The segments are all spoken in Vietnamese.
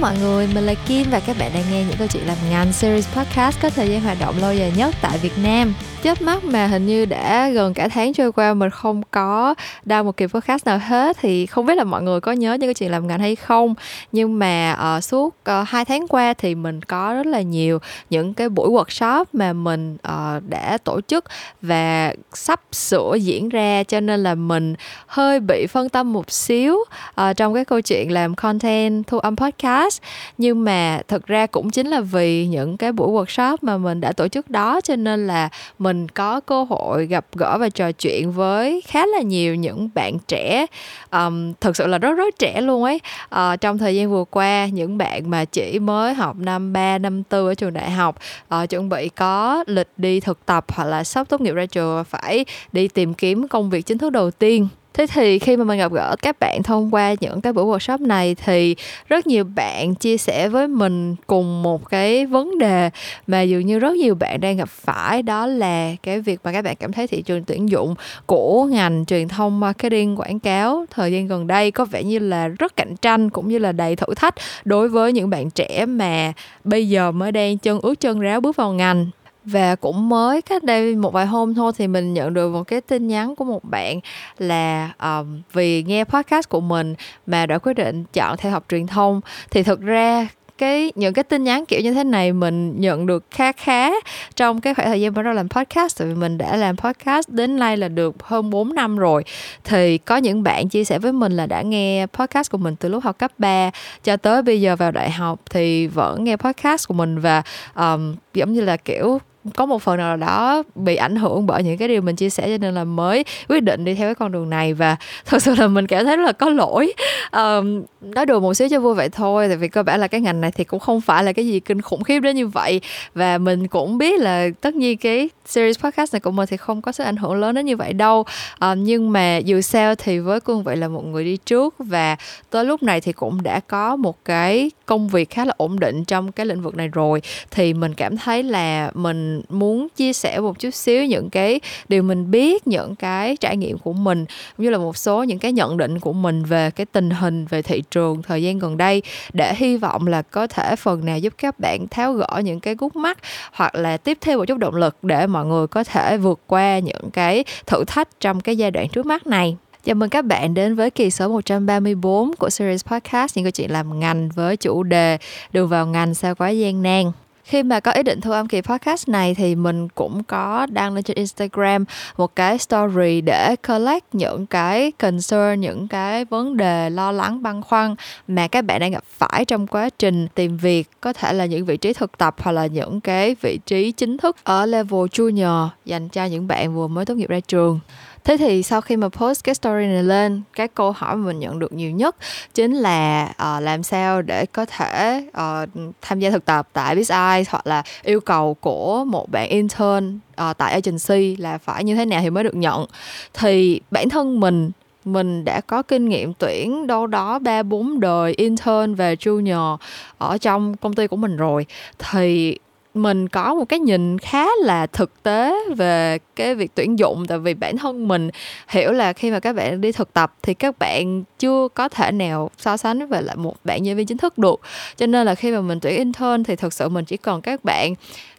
mọi người, mình là Kim và các bạn đang nghe những câu chuyện làm ngành series podcast có thời gian hoạt động lâu dài nhất tại Việt Nam chớp mắt mà hình như đã gần cả tháng trôi qua mình không có đăng một kỳ podcast nào hết thì không biết là mọi người có nhớ những cái chuyện làm ngành hay không. Nhưng mà uh, suốt uh, hai tháng qua thì mình có rất là nhiều những cái buổi workshop mà mình uh, đã tổ chức và sắp sửa diễn ra cho nên là mình hơi bị phân tâm một xíu uh, trong cái câu chuyện làm content thu âm podcast. Nhưng mà thật ra cũng chính là vì những cái buổi workshop mà mình đã tổ chức đó cho nên là mình mình có cơ hội gặp gỡ và trò chuyện với khá là nhiều những bạn trẻ um, thực sự là rất rất trẻ luôn ấy. Uh, trong thời gian vừa qua những bạn mà chỉ mới học năm 3, năm 4 ở trường đại học uh, chuẩn bị có lịch đi thực tập hoặc là sắp tốt nghiệp ra trường phải đi tìm kiếm công việc chính thức đầu tiên. Thế thì khi mà mình gặp gỡ các bạn thông qua những cái buổi workshop này thì rất nhiều bạn chia sẻ với mình cùng một cái vấn đề mà dường như rất nhiều bạn đang gặp phải, đó là cái việc mà các bạn cảm thấy thị trường tuyển dụng của ngành truyền thông marketing, quảng cáo thời gian gần đây có vẻ như là rất cạnh tranh cũng như là đầy thử thách đối với những bạn trẻ mà bây giờ mới đang chân ướt chân ráo bước vào ngành và cũng mới cách đây một vài hôm thôi thì mình nhận được một cái tin nhắn của một bạn là um, vì nghe podcast của mình mà đã quyết định chọn theo học truyền thông. Thì thực ra cái những cái tin nhắn kiểu như thế này mình nhận được khá khá trong cái khoảng thời gian bắt đầu làm podcast. Tại vì mình đã làm podcast đến nay là được hơn 4 năm rồi. Thì có những bạn chia sẻ với mình là đã nghe podcast của mình từ lúc học cấp 3 cho tới bây giờ vào đại học thì vẫn nghe podcast của mình và um, giống như là kiểu có một phần nào đó bị ảnh hưởng bởi những cái điều mình chia sẻ cho nên là mới quyết định đi theo cái con đường này. Và thật sự là mình cảm thấy rất là có lỗi. Um, nói đùa một xíu cho vui vậy thôi tại vì cơ bản là cái ngành này thì cũng không phải là cái gì kinh khủng khiếp đến như vậy. Và mình cũng biết là tất nhiên cái series podcast này của mình thì không có sức ảnh hưởng lớn đến như vậy đâu. Um, nhưng mà dù sao thì với cương vị là một người đi trước và tới lúc này thì cũng đã có một cái công việc khá là ổn định trong cái lĩnh vực này rồi. Thì mình cảm thấy là mình muốn chia sẻ một chút xíu những cái điều mình biết, những cái trải nghiệm của mình, cũng như là một số những cái nhận định của mình về cái tình hình, về thị trường thời gian gần đây, để hy vọng là có thể phần nào giúp các bạn tháo gỡ những cái gút mắt hoặc là tiếp thêm một chút động lực để mọi người có thể vượt qua những cái thử thách trong cái giai đoạn trước mắt này. Chào mừng các bạn đến với kỳ số 134 của series podcast những câu chuyện làm ngành với chủ đề đường vào ngành sao quá gian nan khi mà có ý định thu âm kỳ podcast này thì mình cũng có đăng lên trên Instagram một cái story để collect những cái concern, những cái vấn đề lo lắng, băn khoăn mà các bạn đang gặp phải trong quá trình tìm việc. Có thể là những vị trí thực tập hoặc là những cái vị trí chính thức ở level junior dành cho những bạn vừa mới tốt nghiệp ra trường thế thì sau khi mà post cái story này lên cái câu hỏi mà mình nhận được nhiều nhất chính là uh, làm sao để có thể uh, tham gia thực tập tại BizEye hoặc là yêu cầu của một bạn intern uh, tại agency là phải như thế nào thì mới được nhận. Thì bản thân mình mình đã có kinh nghiệm tuyển đâu đó ba bốn đời intern về junior ở trong công ty của mình rồi. Thì mình có một cái nhìn khá là thực tế về cái việc tuyển dụng. Tại vì bản thân mình hiểu là khi mà các bạn đi thực tập thì các bạn chưa có thể nào so sánh với lại một bạn nhân viên chính thức được. Cho nên là khi mà mình tuyển intern thì thực sự mình chỉ cần các bạn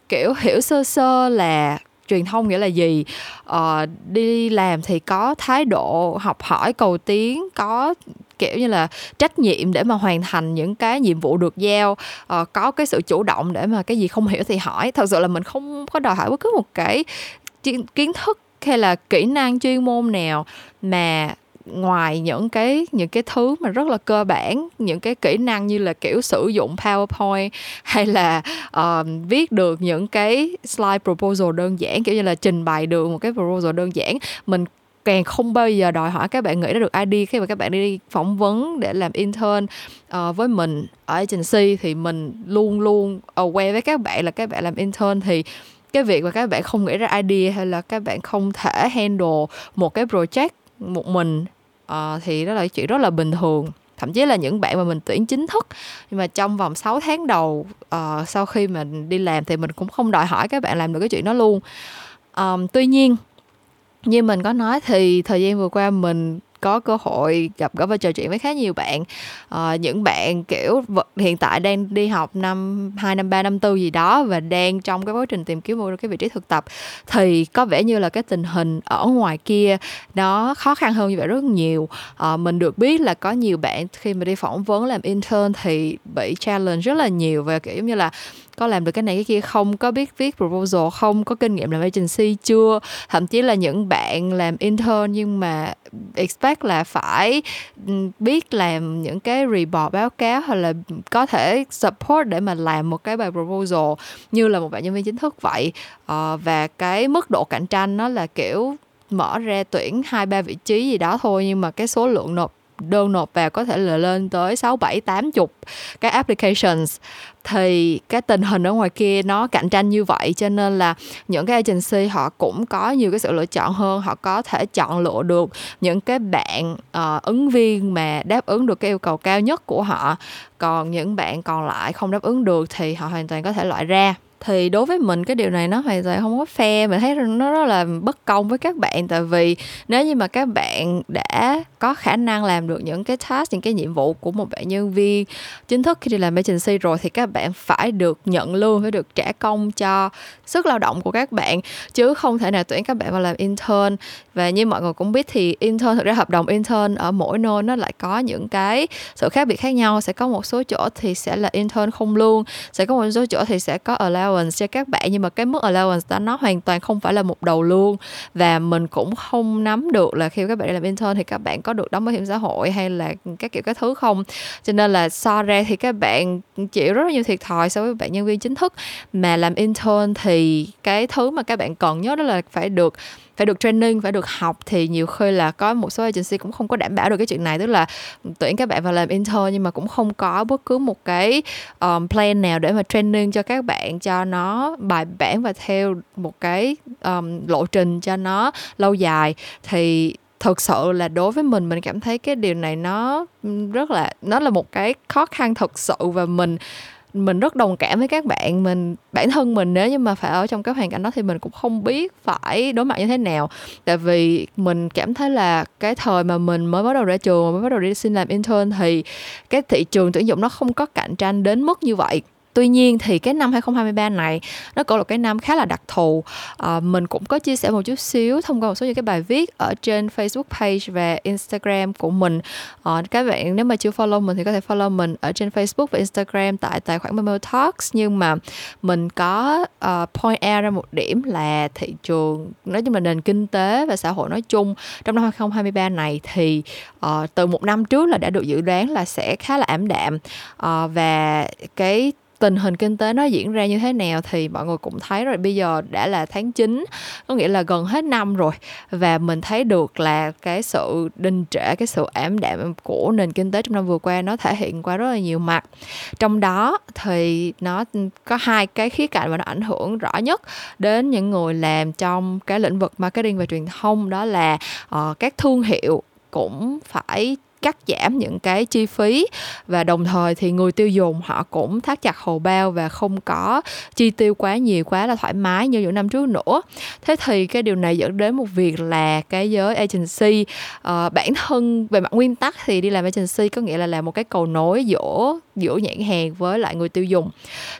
kiểu hiểu sơ sơ là truyền thông nghĩa là gì uh, đi làm thì có thái độ học hỏi cầu tiến có kiểu như là trách nhiệm để mà hoàn thành những cái nhiệm vụ được giao uh, có cái sự chủ động để mà cái gì không hiểu thì hỏi. Thật sự là mình không có đòi hỏi bất cứ một cái kiến thức hay là kỹ năng chuyên môn nào mà ngoài những cái những cái thứ mà rất là cơ bản những cái kỹ năng như là kiểu sử dụng powerpoint hay là uh, viết được những cái slide proposal đơn giản kiểu như là trình bày được một cái proposal đơn giản mình càng không bao giờ đòi hỏi các bạn nghĩ ra được ID khi mà các bạn đi phỏng vấn để làm intern uh, với mình ở agency thì mình luôn luôn aware với các bạn là các bạn làm intern thì cái việc mà các bạn không nghĩ ra idea hay là các bạn không thể handle một cái project một mình uh, thì đó là chuyện rất là bình thường. Thậm chí là những bạn mà mình tuyển chính thức nhưng mà trong vòng 6 tháng đầu uh, sau khi mình đi làm thì mình cũng không đòi hỏi các bạn làm được cái chuyện đó luôn. Um, tuy nhiên như mình có nói thì thời gian vừa qua mình có cơ hội gặp gỡ và trò chuyện với khá nhiều bạn. À, những bạn kiểu hiện tại đang đi học năm 2 năm 3 năm tư gì đó và đang trong cái quá trình tìm kiếm một cái vị trí thực tập thì có vẻ như là cái tình hình ở ngoài kia nó khó khăn hơn như vậy rất nhiều. À, mình được biết là có nhiều bạn khi mà đi phỏng vấn làm intern thì bị challenge rất là nhiều về kiểu như là có làm được cái này cái kia không? Có biết viết proposal không? Có kinh nghiệm làm agency chưa? Thậm chí là những bạn làm intern nhưng mà expect là phải ừ, biết làm những cái report báo cáo hoặc là có thể support để mà làm một cái bài proposal như là một bạn nhân viên chính thức vậy. À, và cái mức độ cạnh tranh nó là kiểu mở ra tuyển hai ba vị trí gì đó thôi nhưng mà cái số lượng nộp đơn nộp vào có thể là lên tới 6, 7, 80 cái applications. Thì cái tình hình ở ngoài kia nó cạnh tranh như vậy cho nên là những cái agency họ cũng có nhiều cái sự lựa chọn hơn. Họ có thể chọn lựa được những cái bạn uh, ứng viên mà đáp ứng được cái yêu cầu cao nhất của họ. Còn những bạn còn lại không đáp ứng được thì họ hoàn toàn có thể loại ra thì đối với mình cái điều này nó hoàn toàn không có fair. Mình thấy nó rất là bất công với các bạn. Tại vì nếu như mà các bạn đã có khả năng làm được những cái task, những cái nhiệm vụ của một bạn nhân viên chính thức khi đi làm agency rồi, thì các bạn phải được nhận lương, phải được trả công cho sức lao động của các bạn, chứ không thể nào tuyển các bạn vào làm intern. Và như mọi người cũng biết thì intern, thực ra hợp đồng intern ở mỗi nơi nó lại có những cái sự khác biệt khác nhau. Sẽ có một số chỗ thì sẽ là intern không lương, sẽ có một số chỗ thì sẽ có allow allowance cho các bạn, nhưng mà cái mức allowance đó nó hoàn toàn không phải là một đầu luôn. Và mình cũng không nắm được là khi các bạn đi làm intern thì các bạn có được đóng bảo hiểm xã hội hay là các kiểu các thứ không. Cho nên là so ra thì các bạn chịu rất là nhiều thiệt thòi so với bạn nhân viên chính thức. Mà làm intern thì cái thứ mà các bạn cần nhớ đó là phải được phải được training phải được học thì nhiều khi là có một số agency cũng không có đảm bảo được cái chuyện này. Tức là tuyển các bạn vào làm intern nhưng mà cũng không có bất cứ một cái um, plan nào để mà training cho các bạn cho nó bài bản và theo một cái um, lộ trình cho nó lâu dài. Thì thực sự là đối với mình mình cảm thấy cái điều này nó rất là nó là một cái khó khăn thực sự và mình mình rất đồng cảm với các bạn mình, bản thân mình nếu như mà phải ở trong cái hoàn cảnh đó thì mình cũng không biết phải đối mặt như thế nào. Tại vì mình cảm thấy là cái thời mà mình mới bắt đầu ra trường, mới bắt đầu đi xin làm intern thì cái thị trường tuyển dụng nó không có cạnh tranh đến mức như vậy. Tuy nhiên thì cái năm 2023 này nó cũng là cái năm khá là đặc thù. À, mình cũng có chia sẻ một chút xíu thông qua một số những cái bài viết ở trên Facebook page và Instagram của mình. À, các bạn nếu mà chưa follow mình thì có thể follow mình ở trên Facebook và Instagram tại tài khoản Memo Talks nhưng mà mình có uh, point out ra một điểm là thị trường nói chung là nền kinh tế và xã hội nói chung trong năm 2023 này thì uh, từ một năm trước là đã được dự đoán là sẽ khá là ảm đạm uh, và cái tình hình kinh tế nó diễn ra như thế nào thì mọi người cũng thấy rồi. Bây giờ đã là tháng 9 có nghĩa là gần hết năm rồi. Và mình thấy được là cái sự đình trệ cái sự ảm đạm của nền kinh tế trong năm vừa qua nó thể hiện qua rất là nhiều mặt. Trong đó thì nó có hai cái khía cạnh mà nó ảnh hưởng rõ nhất đến những người làm trong cái lĩnh vực marketing và truyền thông đó là uh, các thương hiệu cũng phải cắt giảm những cái chi phí. Và đồng thời thì người tiêu dùng họ cũng thắt chặt hồ bao và không có chi tiêu quá nhiều quá là thoải mái như những năm trước nữa. Thế thì cái điều này dẫn đến một việc là cái giới agency uh, bản thân về mặt nguyên tắc thì đi làm agency có nghĩa là làm một cái cầu nối giữa giữa nhãn hàng với lại người tiêu dùng.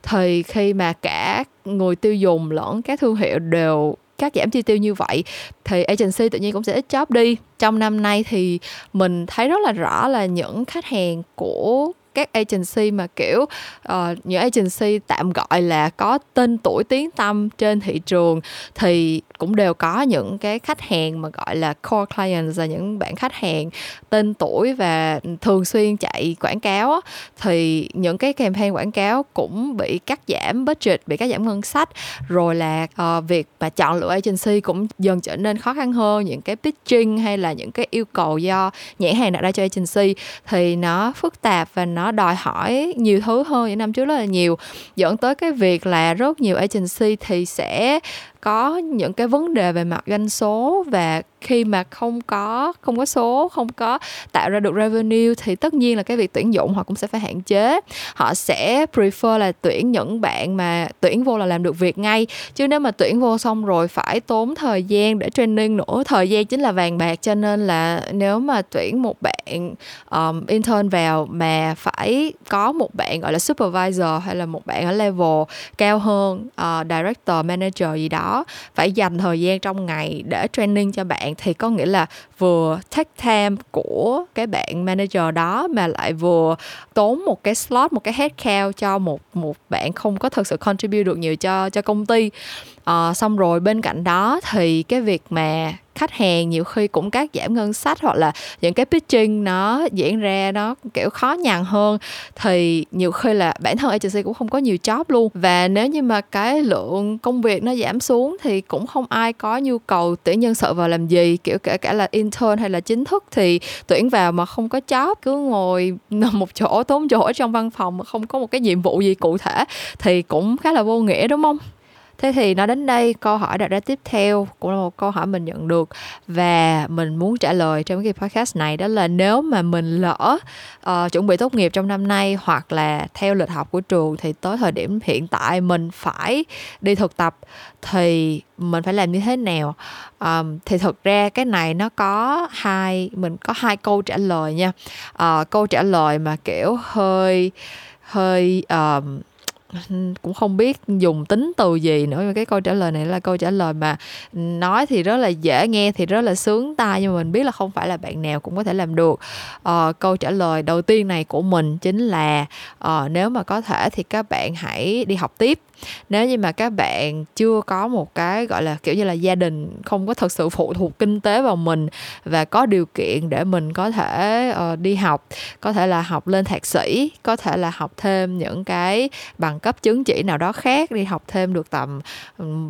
Thì khi mà cả người tiêu dùng lẫn các thương hiệu đều cắt giảm chi tiêu như vậy, thì agency tự nhiên cũng sẽ ít job đi. Trong năm nay thì mình thấy rất là rõ là những khách hàng của các agency mà kiểu uh, những agency tạm gọi là có tên tuổi tiếng tăm trên thị trường thì cũng đều có những cái khách hàng mà gọi là core clients là những bạn khách hàng tên tuổi và thường xuyên chạy quảng cáo thì những cái campaign quảng cáo cũng bị cắt giảm budget bị cắt giảm ngân sách. Rồi là uh, việc mà chọn lựa agency cũng dần trở nên khó khăn hơn những cái pitching hay là những cái yêu cầu do nhãn hàng đặt ra cho agency thì nó phức tạp và nó nó đòi hỏi nhiều thứ hơn những năm trước rất là nhiều. Dẫn tới cái việc là rất nhiều agency thì sẽ có những cái vấn đề về mặt doanh số và khi mà không có không có số không có tạo ra được revenue thì tất nhiên là cái việc tuyển dụng họ cũng sẽ phải hạn chế. Họ sẽ prefer là tuyển những bạn mà tuyển vô là làm được việc ngay. Chứ nếu mà tuyển vô xong rồi phải tốn thời gian để training nữa. Thời gian chính là vàng bạc cho nên là nếu mà tuyển một bạn um, intern vào mà phải có một bạn gọi là supervisor hay là một bạn ở level cao hơn uh, director manager gì đó phải dành thời gian trong ngày để training cho bạn thì có nghĩa là vừa take time của cái bạn manager đó mà lại vừa tốn một cái slot một cái headcount cho một một bạn không có thực sự contribute được nhiều cho cho công ty. Uh, xong rồi bên cạnh đó thì cái việc mà khách hàng nhiều khi cũng cắt giảm ngân sách hoặc là những cái pitching nó diễn ra nó, kiểu, khó nhằn hơn. Thì nhiều khi là bản thân agency cũng không có nhiều job luôn. Và nếu như mà cái lượng công việc nó giảm xuống thì cũng không ai có nhu cầu tuyển nhân sự vào làm gì, kiểu, kể cả là intern hay là chính thức thì tuyển vào mà không có job, cứ ngồi một chỗ, tốn chỗ trong văn phòng mà không có một cái nhiệm vụ gì cụ thể thì cũng khá là vô nghĩa, đúng không? Thế thì nói đến đây câu hỏi đặt ra tiếp theo cũng là một câu hỏi mình nhận được và mình muốn trả lời trong cái podcast này đó là nếu mà mình lỡ uh, chuẩn bị tốt nghiệp trong năm nay hoặc là theo lịch học của trường thì tới thời điểm hiện tại mình phải đi thực tập thì mình phải làm như thế nào? Um, thì thực ra cái này nó có hai mình có hai câu trả lời nha. Uh, câu trả lời mà kiểu hơi hơi um, cũng không biết dùng tính từ gì nữa. Nhưng cái câu trả lời này là câu trả lời mà nói thì rất là dễ nghe thì rất là sướng tai nhưng mà mình biết là không phải là bạn nào cũng có thể làm được. À, câu trả lời đầu tiên này của mình chính là à, nếu mà có thể thì các bạn hãy đi học tiếp nếu như mà các bạn chưa có một cái gọi là kiểu như là gia đình không có thật sự phụ thuộc kinh tế vào mình và có điều kiện để mình có thể uh, đi học có thể là học lên thạc sĩ có thể là học thêm những cái bằng cấp chứng chỉ nào đó khác đi học thêm được tầm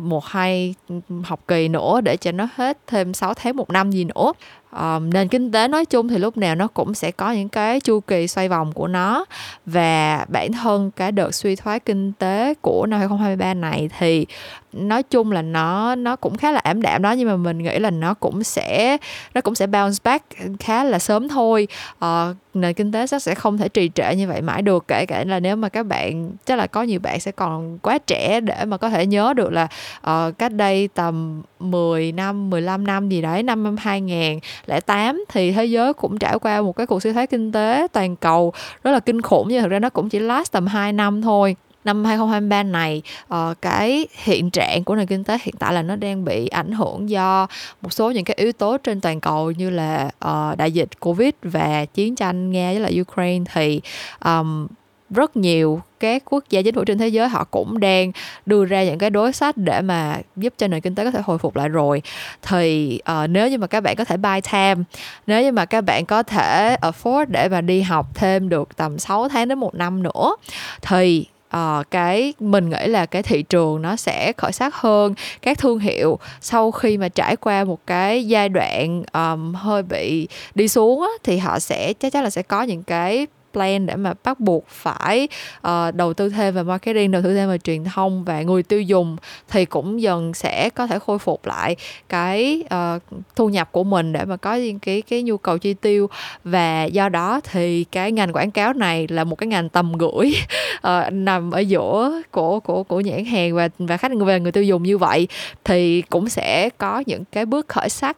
một hai học kỳ nữa để cho nó hết thêm 6 tháng một năm gì nữa um, nền kinh tế nói chung thì lúc nào nó cũng sẽ có những cái chu kỳ xoay vòng của nó. Và bản thân cái đợt suy thoái kinh tế của năm 2023 này thì nói chung là nó nó cũng khá là ảm đạm đó nhưng mà mình nghĩ là nó cũng sẽ nó cũng sẽ bounce back khá là sớm thôi. Uh, nền kinh tế chắc sẽ không thể trì trệ như vậy mãi được kể cả là nếu mà các bạn chắc là có nhiều bạn sẽ còn quá trẻ để mà có thể nhớ được là uh, cách đây tầm 10 năm 15 năm gì đấy năm 2008 thì thế giới cũng trải qua một cái cuộc suy thoái kinh tế toàn cầu rất là kinh khủng nhưng thực ra nó cũng chỉ last tầm 2 năm thôi năm 2023 này uh, cái hiện trạng của nền kinh tế hiện tại là nó đang bị ảnh hưởng do một số những cái yếu tố trên toàn cầu như là uh, đại dịch covid và chiến tranh nga với lại ukraine thì um, rất nhiều các quốc gia chính phủ trên thế giới họ cũng đang đưa ra những cái đối sách để mà giúp cho nền kinh tế có thể hồi phục lại rồi. Thì uh, nếu như mà các bạn có thể buy time nếu như mà các bạn có thể afford để mà đi học thêm được tầm 6 tháng đến một năm nữa thì uh, cái mình nghĩ là cái thị trường nó sẽ khởi sắc hơn. Các thương hiệu sau khi mà trải qua một cái giai đoạn um, hơi bị đi xuống á, thì họ sẽ chắc chắn là sẽ có những cái plan để mà bắt buộc phải uh, đầu tư thêm vào marketing đầu tư thêm vào truyền thông và người tiêu dùng thì cũng dần sẽ có thể khôi phục lại cái uh, thu nhập của mình để mà có những cái cái nhu cầu chi tiêu. Và do đó thì cái ngành quảng cáo này là một cái ngành tầm gửi uh, nằm ở giữa của của của nhãn hàng và và khách về người tiêu dùng như vậy thì cũng sẽ có những cái bước khởi sắc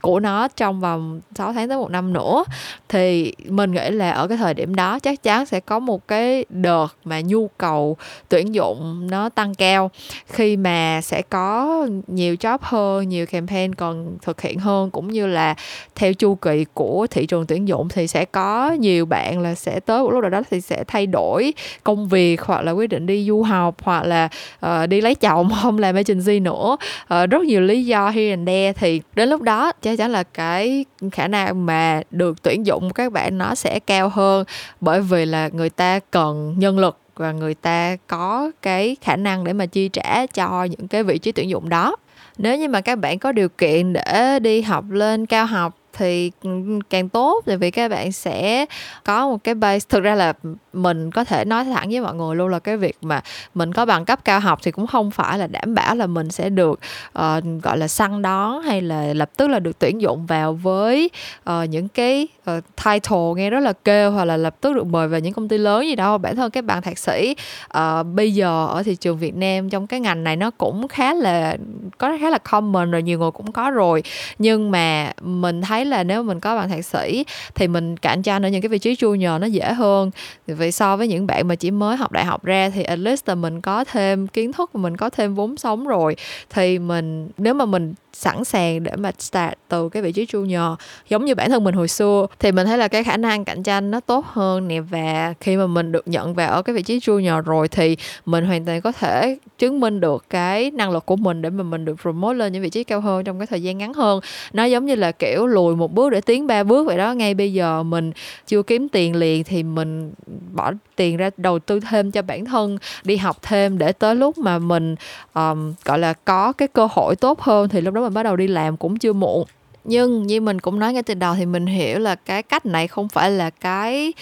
của nó trong vòng 6 tháng tới một năm nữa. Thì mình nghĩ là ở cái thời điểm điểm đó chắc chắn sẽ có một cái đợt mà nhu cầu tuyển dụng nó tăng cao. Khi mà sẽ có nhiều job hơn nhiều campaign còn thực hiện hơn cũng như là theo chu kỳ của thị trường tuyển dụng thì sẽ có nhiều bạn là sẽ tới một lúc nào đó thì sẽ thay đổi công việc hoặc là quyết định đi du học hoặc là uh, đi lấy chồng không làm agency nữa. Uh, rất nhiều lý do here and there. Thì đến lúc đó chắc chắn là cái khả năng mà được tuyển dụng các bạn nó sẽ cao hơn bởi vì là người ta cần nhân lực và người ta có cái khả năng để mà chi trả cho những cái vị trí tuyển dụng đó. Nếu như mà các bạn có điều kiện để đi học lên cao học thì ừ, càng tốt. Tại vì các bạn sẽ có một cái base. Thực ra là mình có thể nói thẳng với mọi người luôn là cái việc mà mình có bằng cấp cao học thì cũng không phải là đảm bảo là mình sẽ được uh, gọi là săn đón hay là lập tức là được tuyển dụng vào với uh, những cái uh, title nghe rất là kêu hoặc là lập tức được mời vào những công ty lớn gì đâu bản thân các bạn thạc sĩ uh, bây giờ ở thị trường Việt Nam trong cái ngành này nó cũng khá là có khá là common rồi nhiều người cũng có rồi. Nhưng mà mình thấy là nếu mình có bằng thạc sĩ thì mình cạnh tranh ở những cái vị trí junior nó dễ hơn. Vì so với những bạn mà chỉ mới học đại học ra thì at least là mình có thêm kiến thức và mình có thêm vốn sống rồi. Thì mình, nếu mà mình sẵn sàng để mà start từ cái vị trí junior. Giống như bản thân mình hồi xưa thì mình thấy là cái khả năng cạnh tranh nó tốt hơn nè và khi mà mình được nhận vào ở cái vị trí junior rồi thì mình hoàn toàn có thể chứng minh được cái năng lực của mình để mà mình được promote lên những vị trí cao hơn trong cái thời gian ngắn hơn. Nó giống như là kiểu lùi một bước để tiến ba bước vậy đó. Ngay bây giờ mình chưa kiếm tiền liền thì mình bỏ tiền ra đầu tư thêm cho bản thân đi học thêm để tới lúc mà mình um, gọi là có cái cơ hội tốt hơn thì lúc đó mình bắt đầu đi làm cũng chưa muộn. Nhưng như mình cũng nói ngay từ đầu thì mình hiểu là cái cách này không phải là cái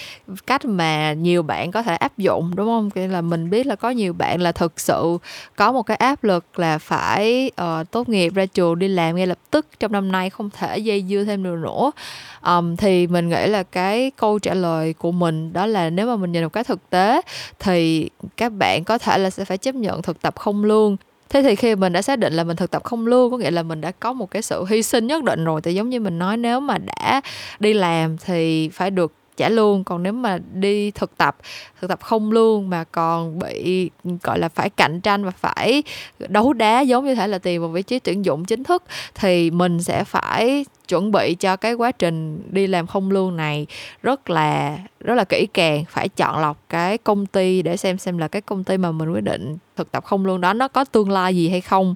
cách mà nhiều bạn có thể áp dụng đúng không? Cái là mình biết là có nhiều bạn là thực sự có một cái áp lực là phải uh, tốt nghiệp ra trường đi làm ngay lập tức trong năm nay không thể dây dưa thêm được nữa. Um, thì mình nghĩ là cái câu trả lời của mình đó là nếu mà mình nhìn một cái thực tế thì các bạn có thể là sẽ phải chấp nhận thực tập không lương thế thì khi mình đã xác định là mình thực tập không lương có nghĩa là mình đã có một cái sự hy sinh nhất định rồi, thì giống như mình nói, nếu mà đã đi làm thì phải được trả lương, còn nếu mà đi thực tập thực tập không lương mà còn bị, gọi là, phải cạnh tranh và phải đấu đá, giống như thể là tìm một vị trí tuyển dụng chính thức, thì mình sẽ phải chuẩn bị cho cái quá trình đi làm không lương này rất là rất là kỹ càng phải chọn lọc cái công ty để xem xem là cái công ty mà mình quyết định thực tập không lương đó nó có tương lai gì hay không.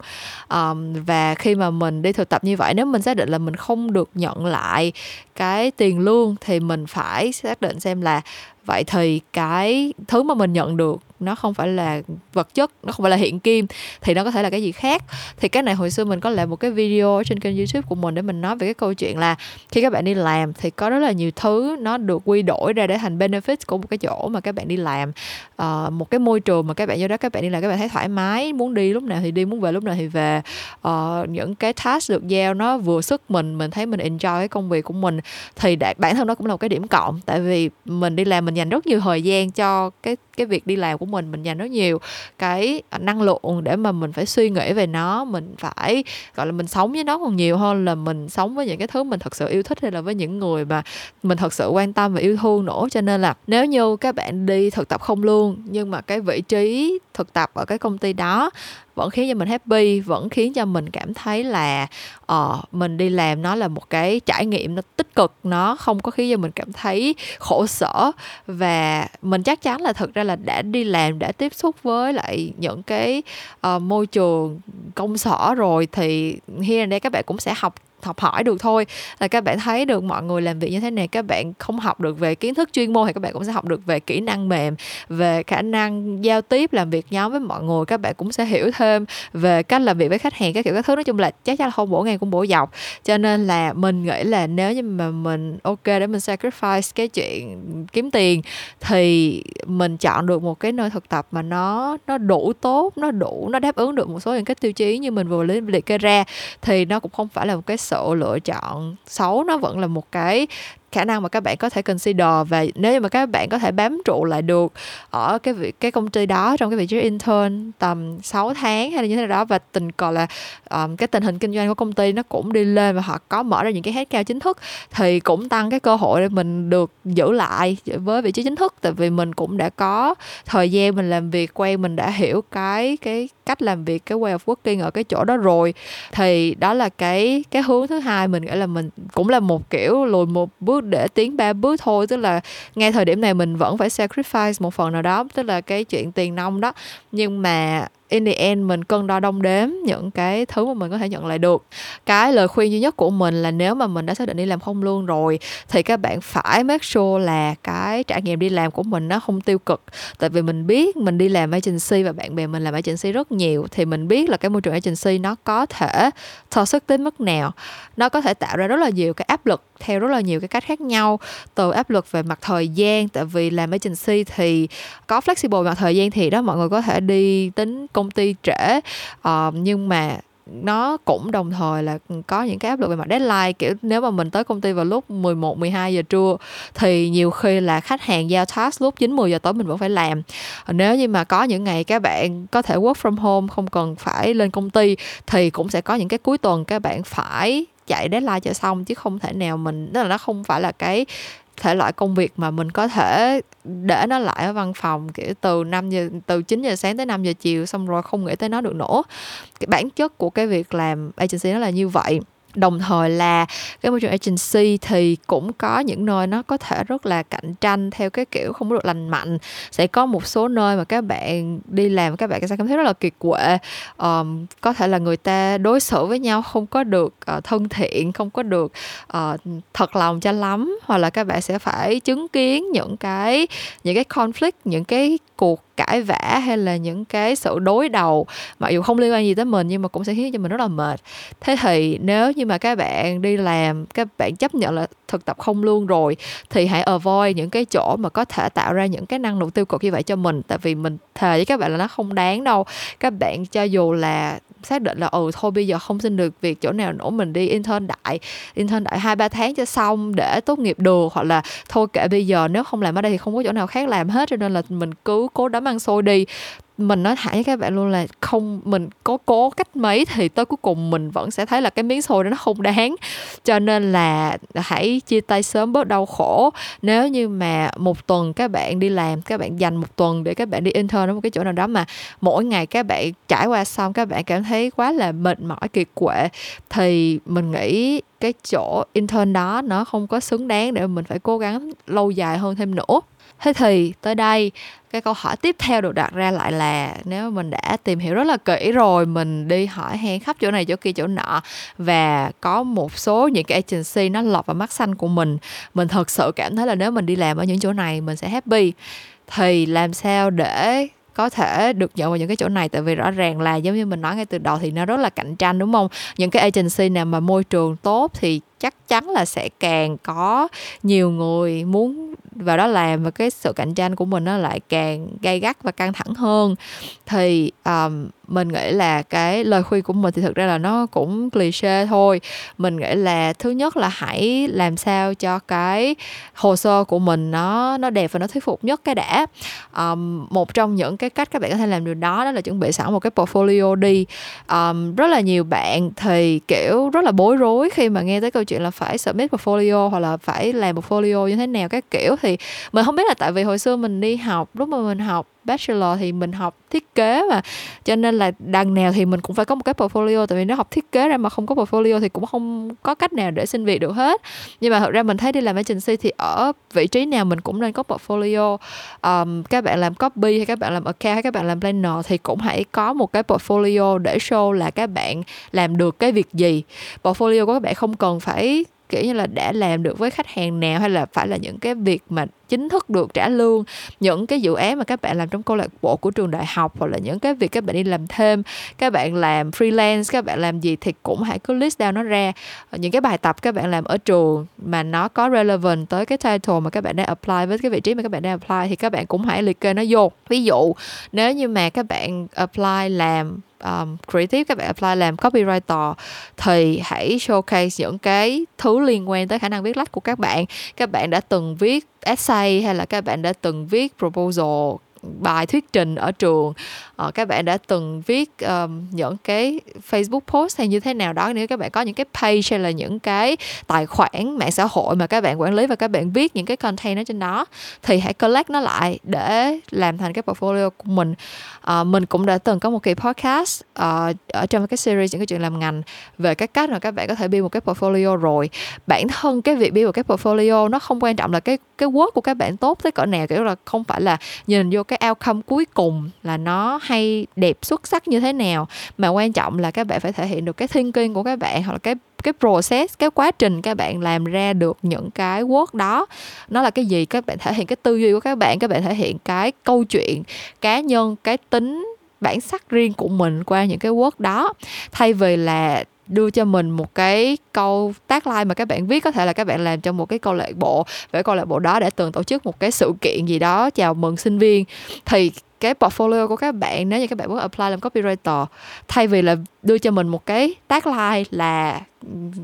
Um, và khi mà mình đi thực tập như vậy nếu mình xác định là mình không được nhận lại cái tiền lương thì mình phải xác định xem là vậy thì cái thứ mà mình nhận được nó không phải là vật chất nó không phải là hiện kim thì nó có thể là cái gì khác. Thì cái này hồi xưa mình có làm một cái video trên kênh youtube của mình để mình nói về cái câu chuyện là khi các bạn đi làm thì có rất là nhiều thứ nó được quy đổi ra để thành benefits của một cái chỗ mà các bạn đi làm. Uh, một cái môi trường mà các bạn vô đó các bạn đi làm các bạn thấy thoải mái muốn đi lúc nào thì đi muốn về lúc nào thì về. Uh, những cái task được giao nó vừa sức mình mình thấy mình enjoy cái công việc của mình thì đã, bản thân nó cũng là một cái điểm cộng. Tại vì mình đi làm mình dành rất nhiều thời gian cho cái cái việc đi làm của mình mình dành rất nhiều cái à, năng lượng để mà mình phải suy nghĩ về nó mình phải gọi là mình sống với nó còn nhiều hơn là mình sống với những cái thứ mình thật sự yêu thích hay là với những người mà mình thật sự quan tâm và yêu thương nữa. Cho nên là nếu như các bạn đi thực tập không luôn nhưng mà cái vị trí thực tập ở cái công ty đó vẫn khiến cho mình happy vẫn khiến cho mình cảm thấy là uh, mình đi làm nó là một cái trải nghiệm nó tích cực nó không có khiến cho mình cảm thấy khổ sở. Và mình chắc chắn là thực ra là đã đi làm đã tiếp xúc với lại những cái uh, môi trường công sở rồi thì here and các bạn cũng sẽ học học hỏi được thôi. Là các bạn thấy được mọi người làm việc như thế này, các bạn không học được về kiến thức chuyên môn thì các bạn cũng sẽ học được về kỹ năng mềm, về khả năng giao tiếp, làm việc nhóm với mọi người, các bạn cũng sẽ hiểu thêm về cách làm việc với khách hàng, các kiểu các thứ. Nói chung là chắc chắn là không bổ ngang cũng bổ dọc. Cho nên là mình nghĩ là nếu như mà mình ok để mình sacrifice cái chuyện kiếm tiền thì mình chọn được một cái nơi thực tập mà nó nó đủ tốt, nó đủ, nó đáp ứng được một số những cái tiêu chí như mình vừa liệt kê ra thì nó cũng không phải là một cái sự lựa chọn. Xấu nó vẫn là một cái khả năng mà các bạn có thể consider và nếu như mà các bạn có thể bám trụ lại được ở cái vị cái công ty đó trong cái vị trí intern tầm 6 tháng hay là như thế nào đó và tình cờ là um, cái tình hình kinh doanh của công ty nó cũng đi lên và họ có mở ra những cái hết cao chính thức thì cũng tăng cái cơ hội để mình được giữ lại với vị trí chính thức. Tại vì mình cũng đã có thời gian mình làm việc quen mình đã hiểu cái cái cách làm việc cái way of working ở cái chỗ đó rồi. Thì đó là cái cái hướng thứ hai mình nghĩ là mình cũng là một kiểu lùi một bước để tiến ba bước thôi. Tức là ngay thời điểm này mình vẫn phải sacrifice một phần nào đó, tức là cái chuyện tiền nông đó. Nhưng mà in the end mình cân đo đong đếm những cái thứ mà mình có thể nhận lại được. Cái lời khuyên duy nhất của mình là nếu mà mình đã xác định đi làm không lương rồi, thì các bạn phải make sure là cái trải nghiệm đi làm của mình nó không tiêu cực. Tại vì mình biết mình đi làm agency và bạn bè mình làm agency rất nhiều, thì mình biết là cái môi trường agency nó có thể toxic tới mức nào. Nó có thể tạo ra rất là nhiều cái áp lực theo rất là nhiều cái cách khác nhau, từ áp lực về mặt thời gian. Tại vì làm agency thì có flexible mặt thời gian thì đó, mọi người có thể đi tính công ty trễ uh, nhưng mà nó cũng đồng thời là có những cái áp lực về mặt deadline kiểu nếu mà mình tới công ty vào lúc 11 12 giờ trưa thì nhiều khi là khách hàng giao task lúc 9 10 giờ tối mình vẫn phải làm. Ờ, nếu như mà có những ngày các bạn có thể work from home không cần phải lên công ty thì cũng sẽ có những cái cuối tuần các bạn phải chạy deadline cho xong chứ không thể nào mình tức là nó không phải là cái thể loại công việc mà mình có thể để nó lại ở văn phòng, kiểu, từ 5 giờ, từ 9 giờ sáng tới 5 giờ chiều, xong rồi không nghĩ tới nó được nữa cái bản chất của cái việc làm agency nó là như vậy đồng thời là cái môi trường agency thì cũng có những nơi nó có thể rất là cạnh tranh theo cái kiểu không được lành mạnh. Sẽ có một số nơi mà các bạn đi làm các bạn sẽ cảm thấy rất là kiệt quệ. Um, có thể là người ta đối xử với nhau không có được uh, thân thiện không có được uh, thật lòng cho lắm. Hoặc là các bạn sẽ phải chứng kiến những cái những cái conflict những cái cuộc cãi vã hay là những cái sự đối đầu mặc dù không liên quan gì tới mình nhưng mà cũng sẽ khiến cho mình rất là mệt. Thế thì nếu như mà các bạn đi làm, các bạn chấp nhận là thực tập không lương rồi thì hãy avoid những cái chỗ mà có thể tạo ra những cái năng lượng tiêu cực như vậy cho mình. Tại vì mình thề với các bạn là nó không đáng đâu. Các bạn cho dù là xác định là ừ thôi bây giờ không xin được việc chỗ nào nữa, mình đi intern đại intern đại hai ba tháng cho xong để tốt nghiệp được hoặc là thôi kệ bây giờ, nếu không làm ở đây thì không có chỗ nào khác làm hết, cho nên là mình cứ cố đấm ăn xôi đi mình nói thẳng với các bạn luôn là không, mình có cố cách mấy thì tới cuối cùng mình vẫn sẽ thấy là cái miếng xôi đó nó không đáng. Cho nên là hãy chia tay sớm bớt đau khổ. Nếu như mà một tuần các bạn đi làm, các bạn dành một tuần để các bạn đi intern ở một cái chỗ nào đó mà mỗi ngày các bạn trải qua xong, các bạn cảm thấy quá là mệt mỏi, kiệt quệ, thì mình nghĩ cái chỗ intern đó nó không có xứng đáng để mình phải cố gắng lâu dài hơn thêm nữa thế thì tới đây, cái câu hỏi tiếp theo được đặt ra lại là, nếu mình đã tìm hiểu rất là kỹ rồi, mình đi hỏi hẹn khắp chỗ này chỗ kia chỗ nọ và có một số những cái agency nó lọt vào mắt xanh của mình mình thật sự cảm thấy là nếu mình đi làm ở những chỗ này, mình sẽ happy. Thì làm sao để có thể được nhận vào những cái chỗ này? Tại vì rõ ràng là giống như mình nói ngay từ đầu thì nó rất là cạnh tranh, đúng không? Những cái agency nào mà môi trường tốt thì chắc chắn là sẽ càng có nhiều người muốn vào đó làm và cái sự cạnh tranh của mình nó lại càng gay gắt và căng thẳng hơn. Thì um, mình nghĩ là cái lời khuyên của mình thì thực ra là nó cũng cliché thôi. Mình nghĩ là thứ nhất là hãy làm sao cho cái hồ sơ của mình nó nó đẹp và nó thuyết phục nhất cái đã. Um, một trong những cái cách các bạn có thể làm được đó đó là chuẩn bị sẵn một cái portfolio đi. Um, rất là nhiều bạn thì kiểu rất là bối rối khi mà nghe tới câu chuyện là phải submit portfolio hoặc là phải làm portfolio như thế nào các kiểu. Thì mình không biết là tại vì hồi xưa mình đi học lúc mà mình học bachelor thì mình học thiết kế mà cho nên là đằng nào thì mình cũng phải có một cái portfolio tại vì nếu học thiết kế ra mà không có portfolio thì cũng không có cách nào để xin việc được hết. Nhưng mà thật ra mình thấy đi làm agency thì ở vị trí nào mình cũng nên có portfolio. Um, các bạn làm copy hay các bạn làm account hay các bạn làm planner thì cũng hãy có một cái portfolio để show là các bạn làm được cái việc gì. Portfolio của các bạn không cần phải kiểu như là, đã làm được với khách hàng nào hay là phải là những cái việc mà chính thức được trả lương? Những cái dự án mà các bạn làm trong câu lạc bộ của trường đại học hoặc là những cái việc các bạn đi làm thêm, các bạn làm freelance, các bạn làm gì thì cũng hãy cứ list down nó ra. Những cái bài tập các bạn làm ở trường mà nó có relevant tới cái title mà các bạn đang apply với cái vị trí mà các bạn đang apply thì các bạn cũng hãy liệt kê nó vô. Ví dụ, nếu như mà các bạn apply làm um, creative các bạn apply làm copywriter thì hãy showcase những cái thứ liên quan tới khả năng viết lách của các bạn. Các bạn đã từng viết essay hay là các bạn đã từng viết proposal bài thuyết trình ở trường. Uh, các bạn đã từng viết um, những cái Facebook post hay như thế nào đó nếu các bạn có những cái page hay là những cái tài khoản mạng xã hội mà các bạn quản lý và các bạn viết những cái content ở trên đó thì hãy collect nó lại để làm thành cái portfolio của mình. Uh, mình cũng đã từng có một kỳ podcast uh, ở trong cái series những cái chuyện làm ngành về cái cách mà các bạn có thể build một cái portfolio rồi. Bản thân cái việc build một cái portfolio nó không quan trọng là cái cái work của các bạn tốt tới cỡ nào kiểu là không phải là nhìn vô cái cái outcome cuối cùng là nó hay đẹp xuất sắc như thế nào. Mà quan trọng là các bạn phải thể hiện được cái thinking của các bạn hoặc là cái cái process, cái quá trình các bạn làm ra được những cái work đó. Nó là cái gì? Các bạn thể hiện cái tư duy của các bạn các bạn thể hiện cái câu chuyện cá nhân, cái tính bản sắc riêng của mình qua những cái work đó. Thay vì là đưa cho mình một cái câu tác like mà các bạn viết, có thể là các bạn làm trong một cái câu lạc bộ, về câu lạc bộ đó để từng tổ chức một cái sự kiện gì đó. Chào mừng sinh viên. Thì cái portfolio của các bạn, nếu như các bạn muốn apply làm copywriter, thay vì là đưa cho mình một cái tagline là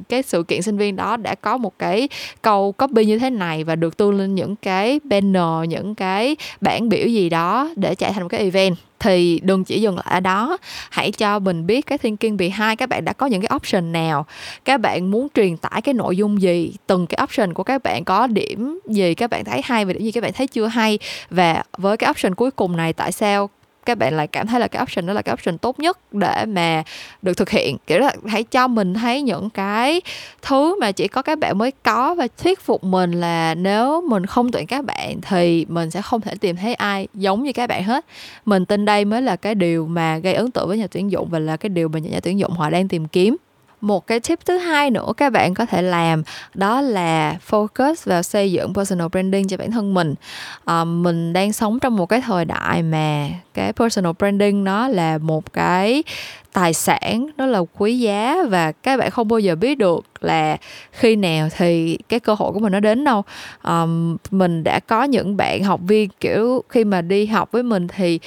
cái sự kiện sinh viên đó đã có một cái câu copy như thế này và được tu lên những cái banner, những cái bản biểu gì đó để chạy thành một cái event. Thì đừng chỉ dừng lại ở đó. Hãy cho mình biết cái thinking behind, các bạn đã có những cái option nào? Các bạn muốn truyền tải cái nội dung gì? Từng cái option của các bạn có điểm gì? Các bạn thấy hay và điểm gì? Các bạn thấy chưa hay? Và với cái option cuối cùng này, tại sao các bạn lại cảm thấy là cái option đó là cái option tốt nhất để mà được thực hiện. Kiểu là hãy cho mình thấy những cái thứ mà chỉ có các bạn mới có và thuyết phục mình là nếu mình không tuyển các bạn thì mình sẽ không thể tìm thấy ai giống như các bạn hết. Mình tin đây mới là cái điều mà gây ấn tượng với nhà tuyển dụng và là cái điều mà nhà tuyển dụng họ đang tìm kiếm một cái tip thứ hai nữa các bạn có thể làm đó là focus vào xây dựng personal branding cho bản thân mình. À, mình đang sống trong một cái thời đại mà cái personal branding nó là một cái tài sản nó là quý giá và các bạn không bao giờ biết được là khi nào thì cái cơ hội của mình nó đến đâu. Um, mình đã có những bạn học viên kiểu khi mà đi học với mình thì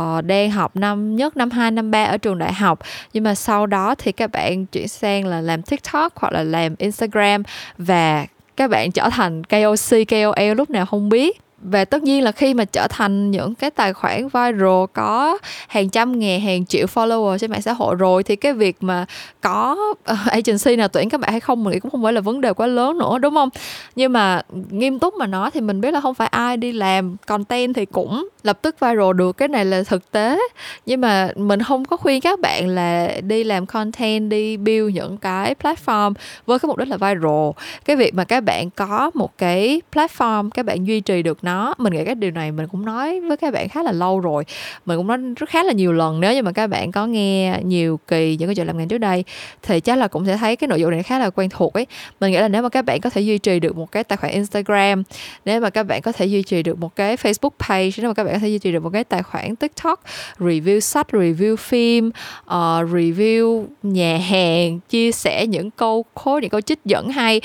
uh, đang học năm nhất năm 2 năm 3 ở trường đại học. Nhưng mà sau đó thì các bạn chuyển sang là làm TikTok hoặc là làm Instagram và các bạn trở thành KOC, KOL lúc nào không biết và tất nhiên là khi mà trở thành những cái tài khoản viral có hàng trăm ngàn, hàng triệu follower trên mạng xã hội rồi, thì cái việc mà có ờ, agency nào tuyển các bạn hay không mình nghĩ cũng không phải là vấn đề quá lớn nữa, đúng không? Nhưng mà nghiêm túc mà nói thì mình biết là không phải ai đi làm content thì cũng lập tức viral được, cái này là thực tế. Nhưng mà mình không có khuyên các bạn là đi làm content, đi build những cái platform với cái mục đích là viral. Cái việc mà các bạn có một cái platform các bạn duy trì được nó mình nghĩ cái điều này mình cũng nói với các bạn khá là lâu rồi. Mình cũng nói rất khá là nhiều lần nếu như mà các bạn có nghe nhiều kỳ những cái chuyện làm ngành trước đây thì chắc là cũng sẽ thấy cái nội dung này khá là quen thuộc ấy. Mình nghĩ là nếu mà các bạn có thể duy trì được một cái tài khoản Instagram nếu mà các bạn có thể duy trì được một cái Facebook page nếu mà các bạn bạn có thể duy trì được một cái tài khoản tiktok review sách review phim uh, review nhà hàng chia sẻ những câu khối những câu trích dẫn hay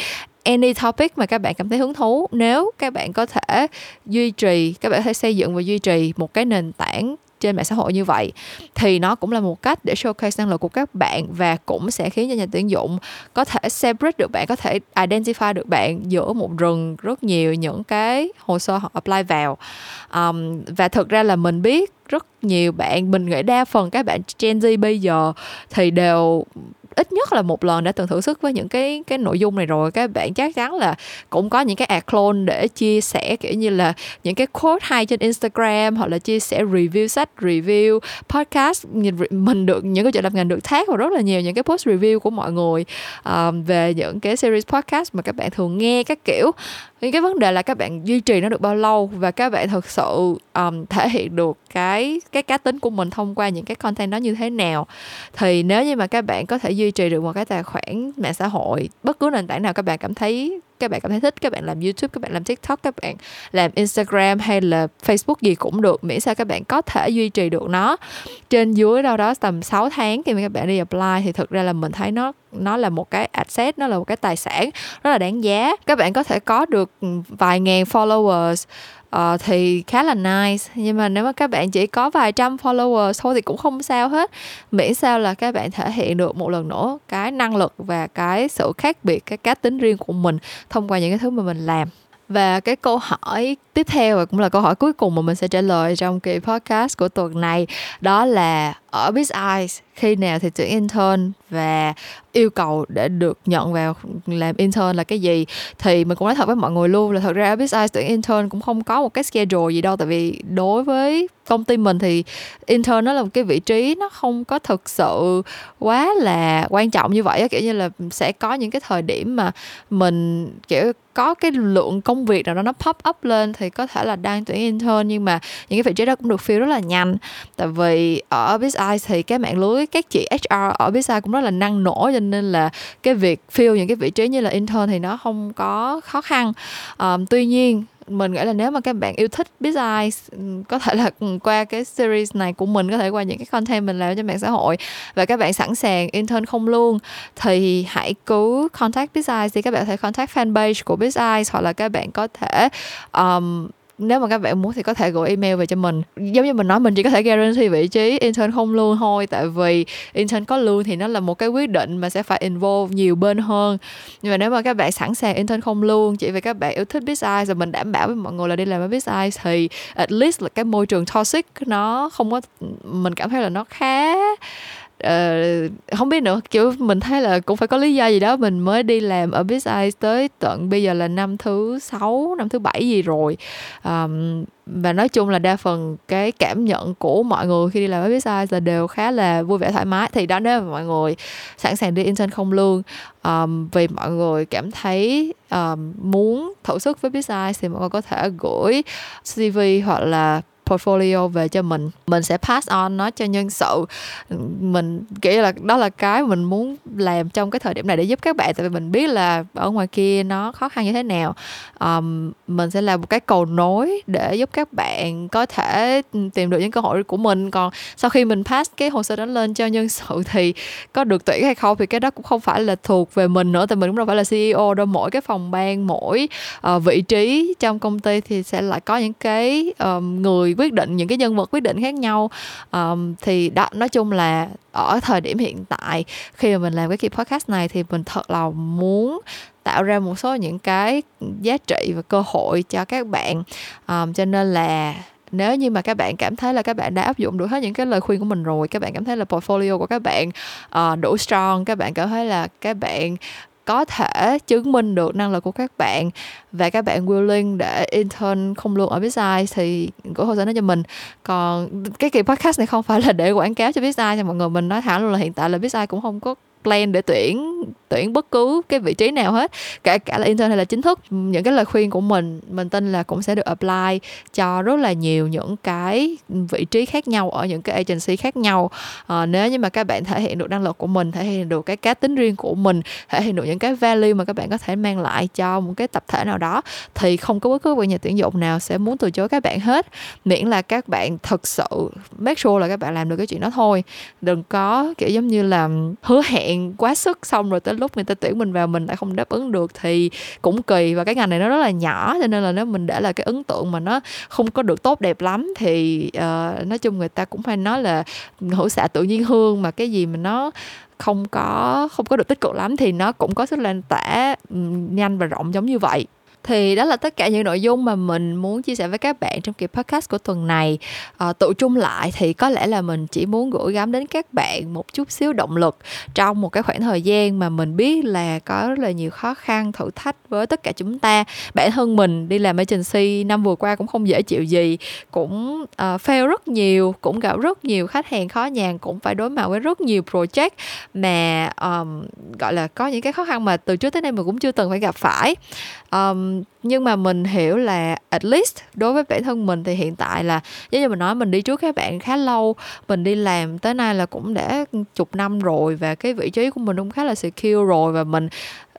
any topic mà các bạn cảm thấy hứng thú. Nếu các bạn có thể duy trì các bạn có thể xây dựng và duy trì một cái nền tảng trên mạng xã hội như vậy thì nó cũng là một cách để showcase năng lực của các bạn và cũng sẽ khiến cho nhà tuyển dụng có thể separate được bạn có thể identify được bạn giữa một rừng rất nhiều những cái hồ sơ họ apply vào. Um, và thực ra là mình biết rất nhiều bạn mình nghĩ đa phần các bạn Gen Z bây giờ thì đều ít nhất là một lần đã từng thử sức với những cái cái nội dung này rồi. Các bạn chắc chắn là cũng có những cái ad clone để chia sẻ kiểu như là những cái quote hay trên Instagram hoặc là chia sẻ review sách review podcast. Mình được những cái chuyện làm ngành được thác và rất là nhiều những cái post review của mọi người um, về những cái series podcast mà các bạn thường nghe các kiểu. Nhưng cái vấn đề là các bạn duy trì nó được bao lâu và các bạn thực sự um, thể hiện được cái cái cá tính của mình thông qua những cái content đó như thế nào. Thì nếu như mà các bạn có thể duy duy trì được một cái tài khoản mạng xã hội, bất cứ nền tảng nào các bạn cảm thấy, các bạn cảm thấy thích, các bạn làm youtube, các bạn làm tiktok, các bạn làm instagram hay là facebook gì cũng được, miễn sao các bạn có thể duy trì được nó. Trên dưới đâu đó tầm 6 tháng khi mà các bạn đi apply thì thực ra là mình thấy nó nó là một cái asset, nó là một cái tài sản rất là đáng giá. Các bạn có thể có được vài ngàn followers uh, thì khá là nice. Nhưng mà nếu mà các bạn chỉ có vài trăm follower thôi thì cũng không sao hết. Miễn sao là các bạn thể hiện được một lần nữa cái năng lực và cái sự khác biệt cái cá tính riêng của mình thông qua những cái thứ mà mình làm. Và cái câu hỏi tiếp theo và cũng là câu hỏi cuối cùng mà mình sẽ trả lời trong kỳ podcast của tuần này đó là ở Biz Eyes, khi nào thì tuyển intern và yêu cầu để được nhận vào làm intern là cái gì? Thì mình cũng nói thật với mọi người luôn là thật ra ở Biz Eyes tuyển intern cũng không có một cái schedule gì đâu, tại vì đối với công ty mình thì intern nó là một cái vị trí nó không có thực sự quá là quan trọng như vậy kiểu như là sẽ có những cái thời điểm mà mình, kiểu, có cái lượng công việc nào đó nó pop up lên thì có thể là đang tuyển intern, nhưng mà những cái vị trí đó cũng được fill rất là nhanh. Tại vì ở Biz size thì cái mạng lưới các chị HR ở BizEye cũng rất là năng nổ cho nên là cái việc fill những cái vị trí như là intern thì nó không có khó khăn. Um, tuy nhiên mình nghĩ là nếu mà các bạn yêu thích business có thể là qua cái series này của mình có thể qua những cái content mình làm trên mạng xã hội và các bạn sẵn sàng intern không luôn thì hãy cứ contact business thì các bạn có thể contact fanpage của business hoặc là các bạn có thể um, nếu mà các bạn muốn thì có thể gửi email về cho mình. Giống như mình nói, mình chỉ có thể guarantee vị trí intern không lương thôi, tại vì intern có lương thì nó là một cái quyết định mà sẽ phải involve nhiều bên hơn. Nhưng mà nếu mà các bạn sẵn sàng intern không lương chỉ vì các bạn yêu thích business rồi mình đảm bảo với mọi người là đi làm ở business thì at least là cái môi trường toxic nó không có, mình cảm thấy là nó khá uh, không biết nữa. Kiểu mình thấy là cũng phải có lý do gì đó mình mới đi làm ở Biz tới tận bây giờ là năm thứ sáu năm thứ bảy gì rồi. Um, và nói chung là đa phần cái cảm nhận của mọi người khi đi làm ở Biz là đều khá là vui vẻ thoải mái. Thì đó nếu mà mọi người sẵn sàng đi intern không lương um, vì mọi người cảm thấy um, muốn thử sức với Biz thì mọi người có thể gửi CV hoặc là portfolio về cho mình. Mình sẽ pass on nó cho nhân sự. Mình nghĩ là đó là cái mình muốn làm trong cái thời điểm này để giúp các bạn tại vì mình biết là ở ngoài kia nó khó khăn như thế nào. Um, mình sẽ làm một cái cầu nối để giúp các bạn có thể tìm được những cơ hội của mình. Còn sau khi mình pass cái hồ sơ đó lên cho nhân sự thì có được tuyển hay không thì cái đó cũng không phải là thuộc về mình nữa tại mình cũng đâu phải là CEO đâu. Mỗi cái phòng ban mỗi uh, vị trí trong công ty thì sẽ lại có những cái um, người quyết định những cái nhân vật quyết định khác nhau. Um, thì đó nói chung là ở thời điểm hiện tại khi mà mình làm cái kỳ podcast này thì mình thật là muốn tạo ra một số những cái giá trị và cơ hội cho các bạn. Um, cho nên là nếu như mà các bạn cảm thấy là các bạn đã áp dụng được hết những cái lời khuyên của mình rồi các bạn cảm thấy là portfolio của các bạn uh, đủ strong các bạn cảm thấy là các bạn có thể chứng minh được năng lực của các bạn và các bạn willing để intern không luôn ở Bizai thì gửi hồ sơ nó cho mình. Còn cái kỳ podcast này không phải là để quảng cáo cho Bizai cho mọi người mình nói thẳng luôn là hiện tại là Bizai cũng không có plan để tuyển tuyển bất cứ cái vị trí nào hết cả cả là intern hay là chính thức. Những cái lời khuyên của mình mình tin là cũng sẽ được apply cho rất là nhiều những cái vị trí khác nhau ở những cái agency khác nhau. À, nếu như mà các bạn thể hiện được năng lực của mình thể hiện được cái cá tính riêng của mình thể hiện được những cái value mà các bạn có thể mang lại cho một cái tập thể nào đó thì không có bất cứ nhà tuyển dụng nào sẽ muốn từ chối các bạn hết. Miễn là các bạn thực sự make sure là các bạn làm được cái chuyện đó thôi. Đừng có kiểu giống như là hứa hẹn quá sức xong rồi tới lúc người ta tuyển mình vào mình lại không đáp ứng được thì cũng kỳ. Và cái ngành này nó rất là nhỏ cho nên là nếu mình để là cái ấn tượng mà nó không có được tốt đẹp lắm thì uh, nói chung người ta cũng phải nói là hữu xạ tự nhiên hương mà cái gì mà nó không có không có được tích cực lắm thì nó cũng có sức lan tỏa nhanh và rộng giống như vậy thì đó là tất cả những nội dung mà mình muốn chia sẻ với các bạn trong kỳ podcast của tuần này. À, tụ chung lại thì có lẽ là mình chỉ muốn gửi gắm đến các bạn một chút xíu động lực trong một cái khoảng thời gian mà mình biết là có rất là nhiều khó khăn thử thách với tất cả chúng ta. Bản thân mình đi làm agency năm vừa qua cũng không dễ chịu gì cũng uh, fail rất nhiều cũng gặp rất nhiều khách hàng khó nhằn cũng phải đối mặt với rất nhiều project mà um, gọi là có những cái khó khăn mà từ trước tới nay mình cũng chưa từng phải gặp phải. Um, nhưng mà mình hiểu là at least đối với bản thân mình thì hiện tại là, giống như mình nói, mình đi trước các bạn khá lâu, mình đi làm tới nay là cũng đã chục năm rồi và cái vị trí của mình cũng khá là secure rồi và mình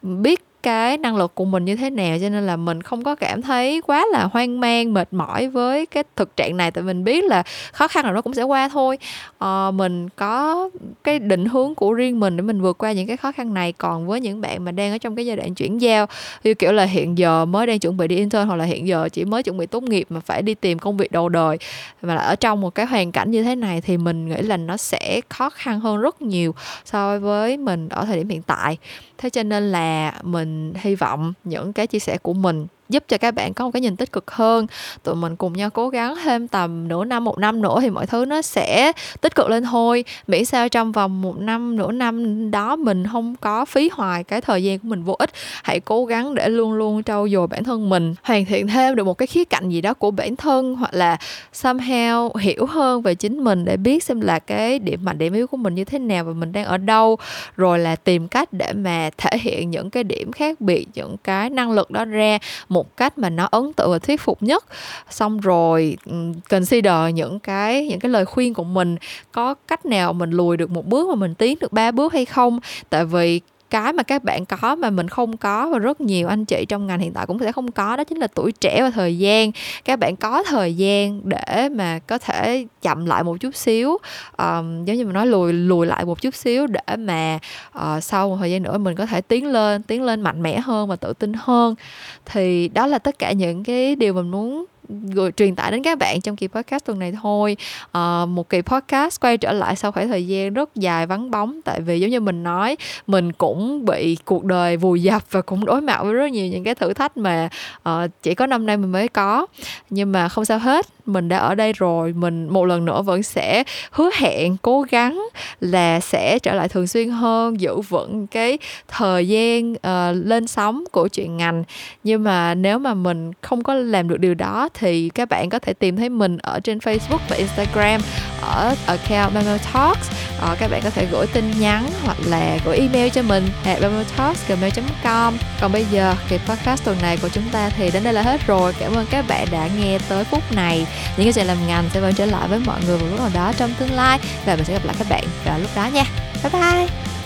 biết cái năng lực của mình như thế nào cho nên là mình không có cảm thấy quá là hoang mang mệt mỏi với cái thực trạng này. Tại mình biết là khó khăn nào nó cũng sẽ qua thôi. Ờ, mình có cái định hướng của riêng mình để mình vượt qua những cái khó khăn này. Còn với những bạn mà đang ở trong cái giai đoạn chuyển giao như kiểu là hiện giờ mới đang chuẩn bị đi intern hoặc là hiện giờ chỉ mới chuẩn bị tốt nghiệp mà phải đi tìm công việc đầu đời mà là ở trong một cái hoàn cảnh như thế này thì mình nghĩ là nó sẽ khó khăn hơn rất nhiều so với mình ở thời điểm hiện tại thế cho nên là mình hy vọng những cái chia sẻ của mình giúp cho các bạn có một cái nhìn tích cực hơn. Tụi mình cùng nhau cố gắng thêm tầm nửa năm, một năm nữa thì mọi thứ nó sẽ tích cực lên thôi. Miễn sao trong vòng một năm, nửa năm đó mình không có phí hoài cái thời gian của mình vô ích, hãy cố gắng để luôn luôn trau dồi bản thân mình, hoàn thiện thêm được một cái khía cạnh gì đó của bản thân, hoặc là somehow hiểu hơn về chính mình để biết xem là cái điểm mạnh, điểm yếu của mình như thế nào và mình đang ở đâu. Rồi là tìm cách để mà thể hiện những cái điểm khác biệt, những cái năng lực đó ra. một một cách mà nó ấn tượng và thuyết phục nhất. Xong rồi consider những cái những cái lời khuyên của mình có cách nào mình lùi được một bước mà mình tiến được ba bước hay không? Tại vì cái mà các bạn có mà mình không có và rất nhiều anh chị trong ngành hiện tại cũng sẽ không có đó chính là tuổi trẻ và thời gian. Các bạn có thời gian để mà có thể chậm lại một chút xíu um, giống như mình nói lùi lùi lại một chút xíu để mà uh, sau một thời gian nữa mình có thể tiến lên tiến lên mạnh mẽ hơn và tự tin hơn. Thì đó là tất cả những cái điều mình muốn gửi truyền tải đến các bạn trong kỳ podcast tuần này thôi. À, một kỳ podcast quay trở lại sau khoảng thời gian rất dài vắng bóng tại vì giống như mình nói mình cũng bị cuộc đời vùi dập và cũng đối mặt với rất nhiều những cái thử thách mà uh, chỉ có năm nay mình mới có. Nhưng mà không sao hết mình đã ở đây rồi mình một lần nữa vẫn sẽ hứa hẹn cố gắng là sẽ trở lại thường xuyên hơn giữ vững cái thời gian uh, lên sóng của chuyện ngành. Nhưng mà nếu mà mình không có làm được điều đó thì các bạn có thể tìm thấy mình ở trên Facebook và Instagram ở account Memo Talks. Ờ, các bạn có thể gửi tin nhắn hoặc là gửi email cho mình at memotalks.gmail.com còn bây giờ thì podcast tuần này của chúng ta thì đến đây là hết rồi. Cảm ơn các bạn đã nghe tới phút này. Những cái chuyện làm ngành sẽ quay trở lại với mọi người vào lúc nào đó trong tương lai. Và mình sẽ gặp lại các bạn vào lúc đó nha. Bye bye!